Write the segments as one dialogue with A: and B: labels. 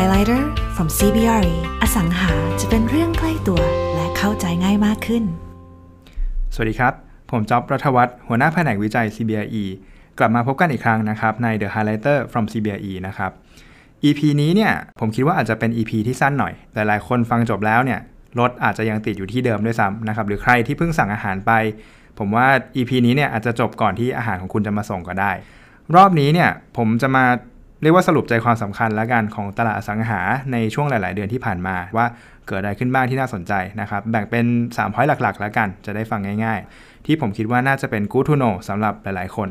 A: Highlighter from CBRE อสังหาจะเป็นเรื่องใกล้ตัวและเข้าใจง่ายมากขึ้น
B: สวัสดีครับ ผมจ๊อบรัฐวัฒน์หัวหน้าแผนกวิจัย CBRE กลับมาพบกันอีกครั้งนะครับใน The Highlighter from CBRE นะครับ EP นี้เนี่ยผมคิดว่าอาจจะเป็น EP ที่สั้นหน่อย หลายๆ คนฟังจบแล้วเนี่ยรถอาจจะยังติดอยู่ที่เดิมด้วยซ้ำนะครับหรือใครที่เพิ่งสั่งอาหารไป ผมว่า EP นี้เนี่ยอาจจะจบก่อนที่อาหารของคุณจะมาส่งก็ได้ รอบนี้เนี่ยผมจะมา เรียกว่าสรุปใจความสำคัญแล้วกันของตลาดอสังหาในช่วงหลาย ๆ เดือนที่ผ่านมาว่าเกิดอะไรขึ้นบ้างที่น่าสนใจนะครับ แบ่งเป็น3 point หลัก ๆ แล้วกัน จะได้ฟังง่าย ๆ ที่ผมคิดว่าน่าจะเป็น good to know สำหรับหลาย ๆ คน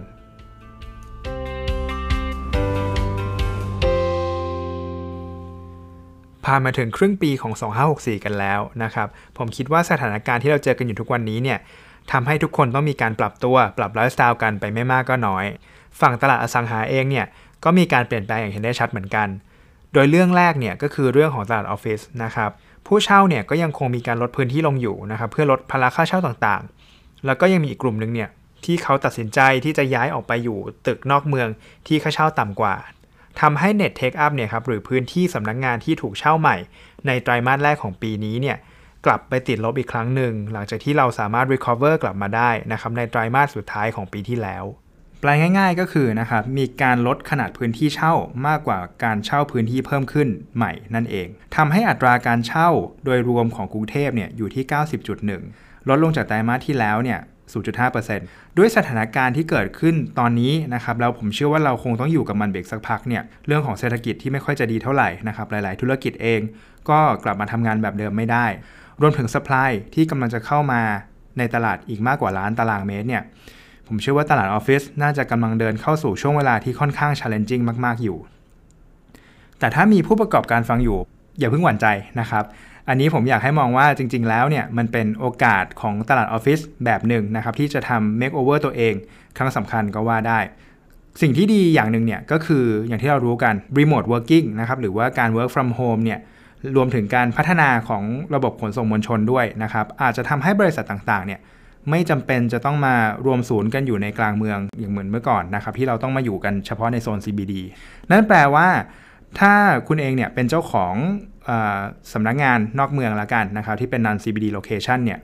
B: ผ่านมาถึงครึ่งปีของ 2564 กันแล้วนะครับ ผมคิดว่าสถานการณ์ที่เราเจอกันอยู่ทุกวันนี้เนี่ยทำให้ทุกคนต้องมีการปรับตัว ปรับไลฟ์สไตล์กันไปไม่มากก็น้อย ฝั่งตลาดอสังหาเองเนี่ย ก็มีการเปลี่ยนแปลงอย่างเห็นได้ชัดเหมือนกัน โดยเรื่องแรกเนี่ยก็คือเรื่องของตลาดออฟฟิศนะครับ ผู้เช่าเนี่ยก็ยังคงมีการลดพื้นที่ลงอยู่นะครับเพื่อลดภาระค่าเช่าต่างๆ แล้วก็ยังมีอีกกลุ่มหนึ่งเนี่ยที่เขาตัดสินใจที่จะย้ายออกไปอยู่ตึกนอกเมืองที่ค่าเช่าต่ำกว่าทำให้ Net Take Up เนี่ยครับหรือพื้นที่สำนักงานที่ถูกเช่าใหม่ ในไตรมาสแรกของปีนี้เนี่ยกลับไปติดลบอีกครั้งหนึ่ง หลังจากที่เราสามารถ recover กลับมาได้นะครับในไตรามาสสุดท้ายของปีที่แล้ว ลง่าย ๆก็คือนะครับมีการลดขนาดพื้นที่เช่ามากกว่าการเช่าพื้นที่เพิ่มขึ้นใหม่นั่นเองทำให้อัตราการเช่าโดยรวมของกรุงเทพเนี่ยอยู่ที่ 90.1 ลดลงจากไตรมาสที่แล้วเนี่ย0.5%ด้วยสถานการณ์ที่เกิดขึ้นตอนนี้นะครับแล้วผมเชื่อว่าเราคงต้องอยู่กับมันเบรกสักพักเนี่ยเรื่องของเศรษฐกิจที่ไม่ค่อยจะดีเท่าไหร่นะครับหลาย ๆ ธุรกิจเอง ก็กลับมาทำงานแบบเดิมไม่ได้ รวมถึงสป라이ที่กำลังจะเข้ามาในตลาดอีกมากกว่าล้านตารางเมตรเนี่ย ผมเชื่อว่าตลาดออฟฟิศน่าจะกำลังเดินเข้าสู่ช่วงเวลาที่ค่อนข้าง challenging มากๆอยู่ แต่ถ้ามีผู้ประกอบการฟังอยู่ อย่าเพิ่งหวั่นใจนะครับ อันนี้ผมอยากให้มองว่าจริง ๆ แล้วเนี่ยมันเป็นโอกาสของตลาดออฟฟิศแบบหนึ่งนะครับที่จะทำ make over ตัวเอง ครั้งสำคัญก็ว่าได้ สิ่งที่ดีอย่างหนึ่งเนี่ยก็คืออย่างที่เรารู้กัน remote working นะครับหรือว่าการ work from home เนี่ยรวมถึงการพัฒนาของระบบขนส่งมวลชนด้วยนะครับอาจจะทำให้บริษัทต่างๆเนี่ย ไม่จำเป็นจะต้องมารวมศูนย์กันอยู่ในกลางเมืองอย่างเหมือนเมื่อก่อนนะครับที่เราต้องมาอยู่กันเฉพาะในโซน CBD นั่นแปลว่าถ้าคุณเองเนี่ยเป็นเจ้าของอสำนักงงานนอกเมืองละกันนะครับที่เป็น non CBD location เนี่ย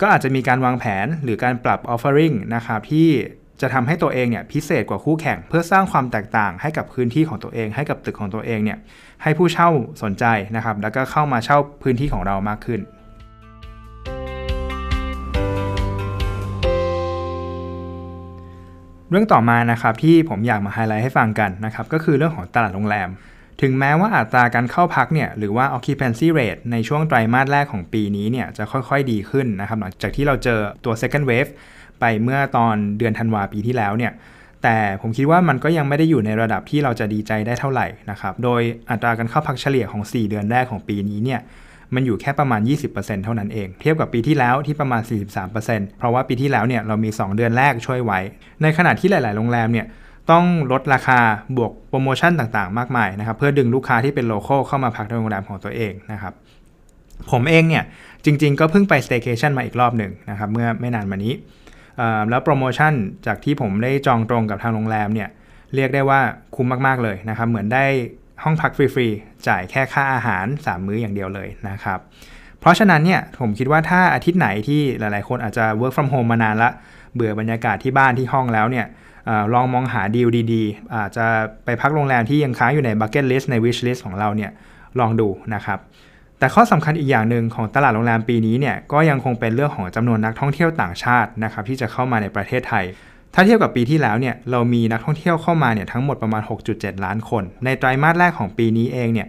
B: ก็อาจจะมีการวางแผนหรือการปรับ offering นะครับที่จะทำให้ตัวเองเนี่ยพิเศษกว่าคู่แข่ง เพื่อสร้างความแตกต่างให้กับพื้นที่ของตัวเอง ให้กับตึกของตัวเองเนี่ยให้ผู้เช่าสนใจนะครับแล้วก็เข้ามาเช่าพื้นที่ของเรามากขึ้น เรื่องต่อมานะครับที่ผมอยากมาไฮไลท์ให้ฟังกันนะครับก็คือเรื่องของตลาดโรงแรม ถึงแม้ว่าอัตราการเข้าพักเนี่ยหรือว่า occupancy rate ในช่วงไตรมาสแรกของปีนี้เนี่ยจะค่อยๆดีขึ้นนะครับหลังจากที่เราเจอตัว second wave ไปเมื่อตอนเดือนธันวาปีที่แล้วเนี่ยแต่ผมคิดว่ามันก็ยังไม่ได้อยู่ในระดับที่เราจะดีใจได้เท่าไหร่นะครับ โดยอัตราการเข้าพักเฉลี่ยของ 4 เดือนแรกของปีนี้เนี่ย มันอยู่แค่ประมาณ 20%เท่านั้นเอง เทียบกับปีที่แล้วที่ประมาณ 43%เพราะว่าปีที่แล้วเนี่ยเรามี 2 เดือนแรกช่วยไว้ ในขณะที่หลาย ๆ โรงแรมเนี่ยต้องลดราคาบวกโปรโมชั่นต่างๆ มากมายนะครับเพื่อดึงลูกค้าที่เป็น local เข้ามาพักในโรงแรมของตัวเองนะครับผมเองเนี่ยจริง ๆ ก็เพิ่งไปสเต y c a t i o n มาอีกรอบหนึ่งนะครับเมื่อไม่นานมานี้แล้วโปรโมชั่นจากที่ผมได้จองตรงกับทางโรงแรมเนี่ยเรียกได้ว่าคุ้มมาก ๆ เลยนะครับเหมือนได้ ห้องพักฟรีๆ จ่ายแค่ค่าอาหาร 3 มื้ออย่างเดียวเลยนะครับ เพราะฉะนั้นเนี่ยผมคิดว่าถ้าอาทิตย์ไหนที่หลายๆ คนอาจจะ work from home มานานละ เบื่อบรรยากาศที่บ้านที่ห้องแล้วเนี่ยอลองมองหาดีลดีๆ อาจจะไปพักโรงแรมที่ยังค้างอยู่ใน bucket list ใน wish list ของเราเนี่ยลองดูนะครับแต่ข้อสำคัญอีกอย่างหนึ่งของตลาดโรงแรมปีนี้เนี่ยก็ยังคงเป็นเรื่องของจำนวนนักท่องเที่ยวต่างชาตินะครับที่จะเข้ามาในประเทศไทย ถ้าเทียบกับปีที่แล้วเนี่ยเรามีนักท่องเที่ยวเข้ามาเนี่ยทั้งหมดประมาณ 6.7 ล้านคน ในไตรามาสแรกของปีนี้เองเนี่ย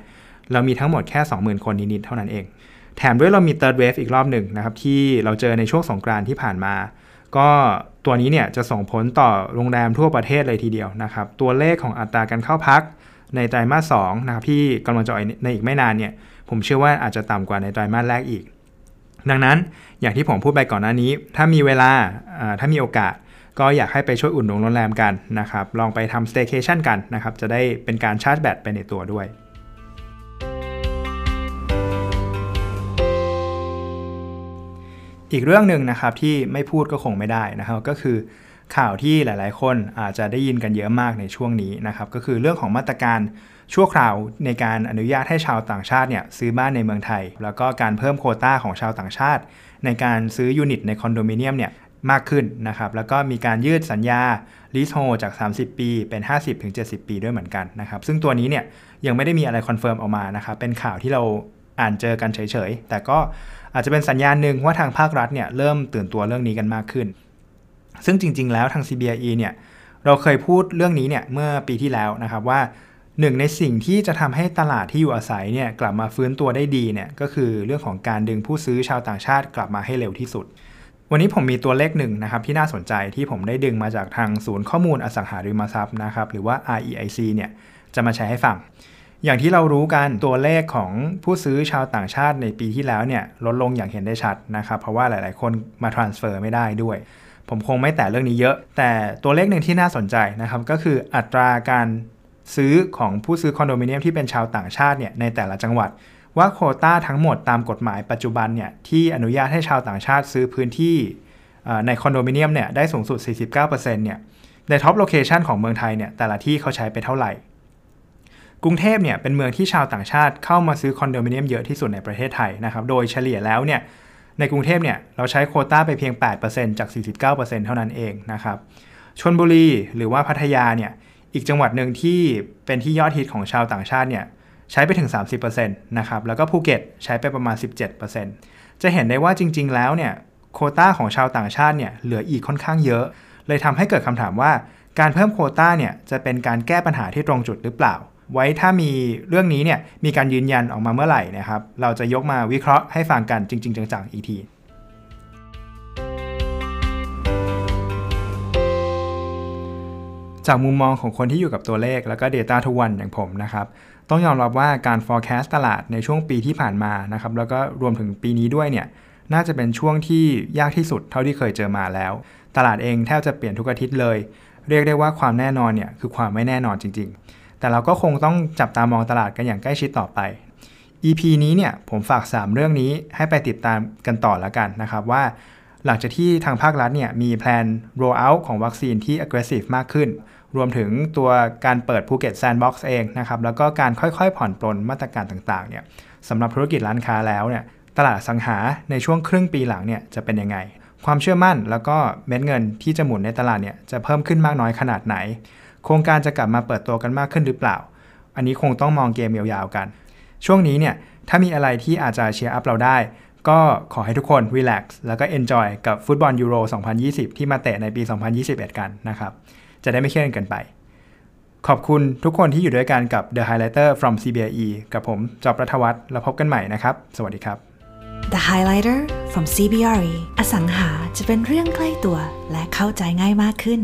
B: เรามีทั้งหมดแค่ 20,000 คนนิดๆเท่านั้นเอง แถมด้วยเรามี third wave อีกรอบหนึ่งนะครับที่เราเจอในช่วงสงกรานที่ผ่านมา ก็ตัวนี้เนี่ยจะส่งผลต่อโรงแรมทั่วประเทศเลยทีเดียวนะครับตัวเลขของอัตราการเข้าพักในไตรมาส2นะครับที่กำลังจะออกในอีกไม่นานเนี่ยผมเชื่อว่าอาจจะต่ำกว่าในไตรมาสแรกอีก ดังนั้นอย่างที่ผมพูดไปก่อนหน้านี้ ถ้ามีเวลาถ้ามีโอกาส ก็อยากให้ไปช่วยอุ่นหนุนโรงแรมกันนะครับ ลองไปทำสเต y c a t i o n กันนะครับ จะได้เป็นการชาร์จแบตไปในตัวด้วยอีกเรื่องหนึ่งนะครับที่ไม่พูดก็คงไม่ได้นะครับก็คือข่าวที่หลาย ๆ คนอาจจะได้ยินกันเยอะมากในช่วงนี้นะครับก็คือเรื่องของมาตรการชั่วคราวในการอนุญาตให้ชาวต่างชาติเนี่ยซื้อบ้านในเมืองไทย แล้วก็การเพิ่มโควต้าของชาวต่างชาติ ในการซื้อยูนิตในคอนโดมิเนียมเนี่ย มากขึ้นนะครับ แล้วก็มีการยืดสัญญา leasehold จาก 30 ปีเป็น 50-70 ปีด้วยเหมือนกันนะครับ ซึ่งตัวนี้เนี่ยยังไม่ได้มีอะไร confirm ออกมานะครับ เป็นข่าวที่เราอ่านเจอกันเฉยๆ แต่ก็อาจจะเป็นสัญญาณหนึ่งว่าทางภาครัฐเนี่ยเริ่มตื่นตัวเรื่องนี้กันมากขึ้น ซึ่งจริง ๆ แล้วทาง CBRE เนี่ยเราเคยพูดเรื่องนี้เนี่ยเมื่อปีที่แล้วนะครับว่าหนึ่งในสิ่งที่จะทำให้ตลาดที่อยู่อาศัยเนี่ยกลับมาฟื้นตัวได้ดีเนี่ยก็คือเรื่องของการดึงผู้ซื้อชาวต่างชาติกลับมาให้เร็วที่สุด วันนี้ผมมีตัวเลขหนึ่งนะครับที่น่าสนใจที่ผมได้ดึงมาจากทางศูนย์ข้อมูลอสังหาริมทรัพย์นะครับหรือว่า REIC เนี่ยจะมาแชร์ให้ฟัง อย่างที่เรารู้กันตัวเลขของผู้ซื้อชาวต่างชาติในปีที่แล้วเนี่ยลดลงอย่างเห็นได้ชัดนะครับเพราะว่าหลาย ๆ คนมา transfer ไม่ได้ด้วย ผมคงไม่แตะเรื่องนี้เยอะ แต่ตัวเลขหนึ่งที่น่าสนใจนะครับก็คืออัตราการซื้อของผู้ซื้อคอนโดมิเนียมที่เป็นชาวต่างชาติเนี่ยในแต่ละจังหวัด ว่าโควต้าทั้งหมดตามกฎหมายปัจจุบันเนี่ยที่อนุญาตให้ชาวต่างชาติซื้อพื้นที่ในคอนโดมิเนียมเนี่ยได้สูงสุด 49%เนี่ยใน top location ของเมืองไทยเนี่ยแต่ละที่เขาใช้ไปเท่าไหร่ กรุงเทพเนี่ยเป็นเมืองที่ชาวต่างชาติเข้ามาซื้อคอนโดมิเนียมเยอะที่สุดในประเทศไทยนะครับโดยเฉลี่ยแล้วเนี่ยในกรุงเทพเนี่ยเราใช้โคต้าไปเพียง 8%จาก 49%เท่านั้นเองนะครับชนบุรีหรือว่าพัทยาเนี่ยอีกจังหวัดหนึ่งที่เป็นที่ยอดฮิตของชาวต่างชาติเนี่ย ใช้ไปถึง 30%นะครับแล้วก็ภูเก็ตใช้ไปประมาณ 17%จะเห็นได้ว่าจริง ๆ แล้วเนี่ยโคต้าของชาวต่างชาติเนี่ยเหลืออีกค่อนข้างเยอะ เลยทำให้เกิดคำถามว่า การเพิ่มโคต้าเนี่ยจะเป็นการแก้ปัญหาที่ตรงจุดหรือเปล่า ไว้ถ้ามีเรื่องนี้เนี่ยมีการยืนยันออกมาเมื่อไหร่นะครับเราจะยกมาวิเคราะห์ให้ฟังกันจริง ๆ จังๆอีกที จากมุมมองของคนที่อยู่กับตัวเลขแล้วก็ Data ทุกวันอย่างผมนะครับ ต้องยอมรับว่าการ forecast ตลาดในช่วงปีที่ผ่านมานะครับแล้วก็รวมถึงปีนี้ด้วยเนี่ยน่าจะเป็นช่วงที่ยากที่สุดเท่าที่เคยเจอมาแล้ว ตลาดเองแทบจะเปลี่ยนทุกอาทิตย์เลย เรียกได้ว่าความแน่นอนเนี่ยคือความไม่แน่นอนจริง ๆ แต่เราก็คงต้องจับตามองตลาดกันอย่างใกล้ชิดต่อไป EP นี้เนี่ยผมฝาก 3 เรื่องนี้ให้ไปติดตามกันต่อแล้วกันนะครับว่า หลังจากที่ทางภาครัฐเนี่ยมีแผน roll out ของวัคซีนที่ aggressive มากขึ้น รวมถึงตัวการเปิดภูเก็ต Sandbox เองนะครับแล้วก็การค่อยๆ ผ่อนปลนมาตรการต่างๆเนี่ยสำหรับธุรกิจร้านค้าแล้วเนี่ยตลาดอสังหาในช่วงครึ่งปีหลังเนี่ยจะเป็นยังไง ความเชื่อมั่นแล้วก็เม็ดเงินที่จะหมุนในตลาดเนี่ยจะเพิ่มขึ้นมากน้อยขนาดไหน โครงการจะกลับมาเปิดตัวกันมากขึ้นหรือเปล่า อันนี้คงต้องมองเกมยาวๆกัน ช่วงนี้เนี่ยถ้ามีอะไรที่อาจจะ cheer up เราได้ ก็ขอให้ทุกคน relax แล้วก็ enjoy กับฟุตบอลยูโร 2020 ที่มาเตะในปี 2021 กันนะครับ จะได้ไม่เครียดกันไป ขอบคุณทุกคนที่อยู่ด้วยกันกับ The Highlighter from CBRE กับผมจอบรัฐวัฒน์แล้วพบกันใหม่นะครับ สวัสดีครับ
A: The Highlighter from CBRE อสังหาจะเป็นเรื่องใกล้ตัวและเข้าใจง่ายมากขึ้น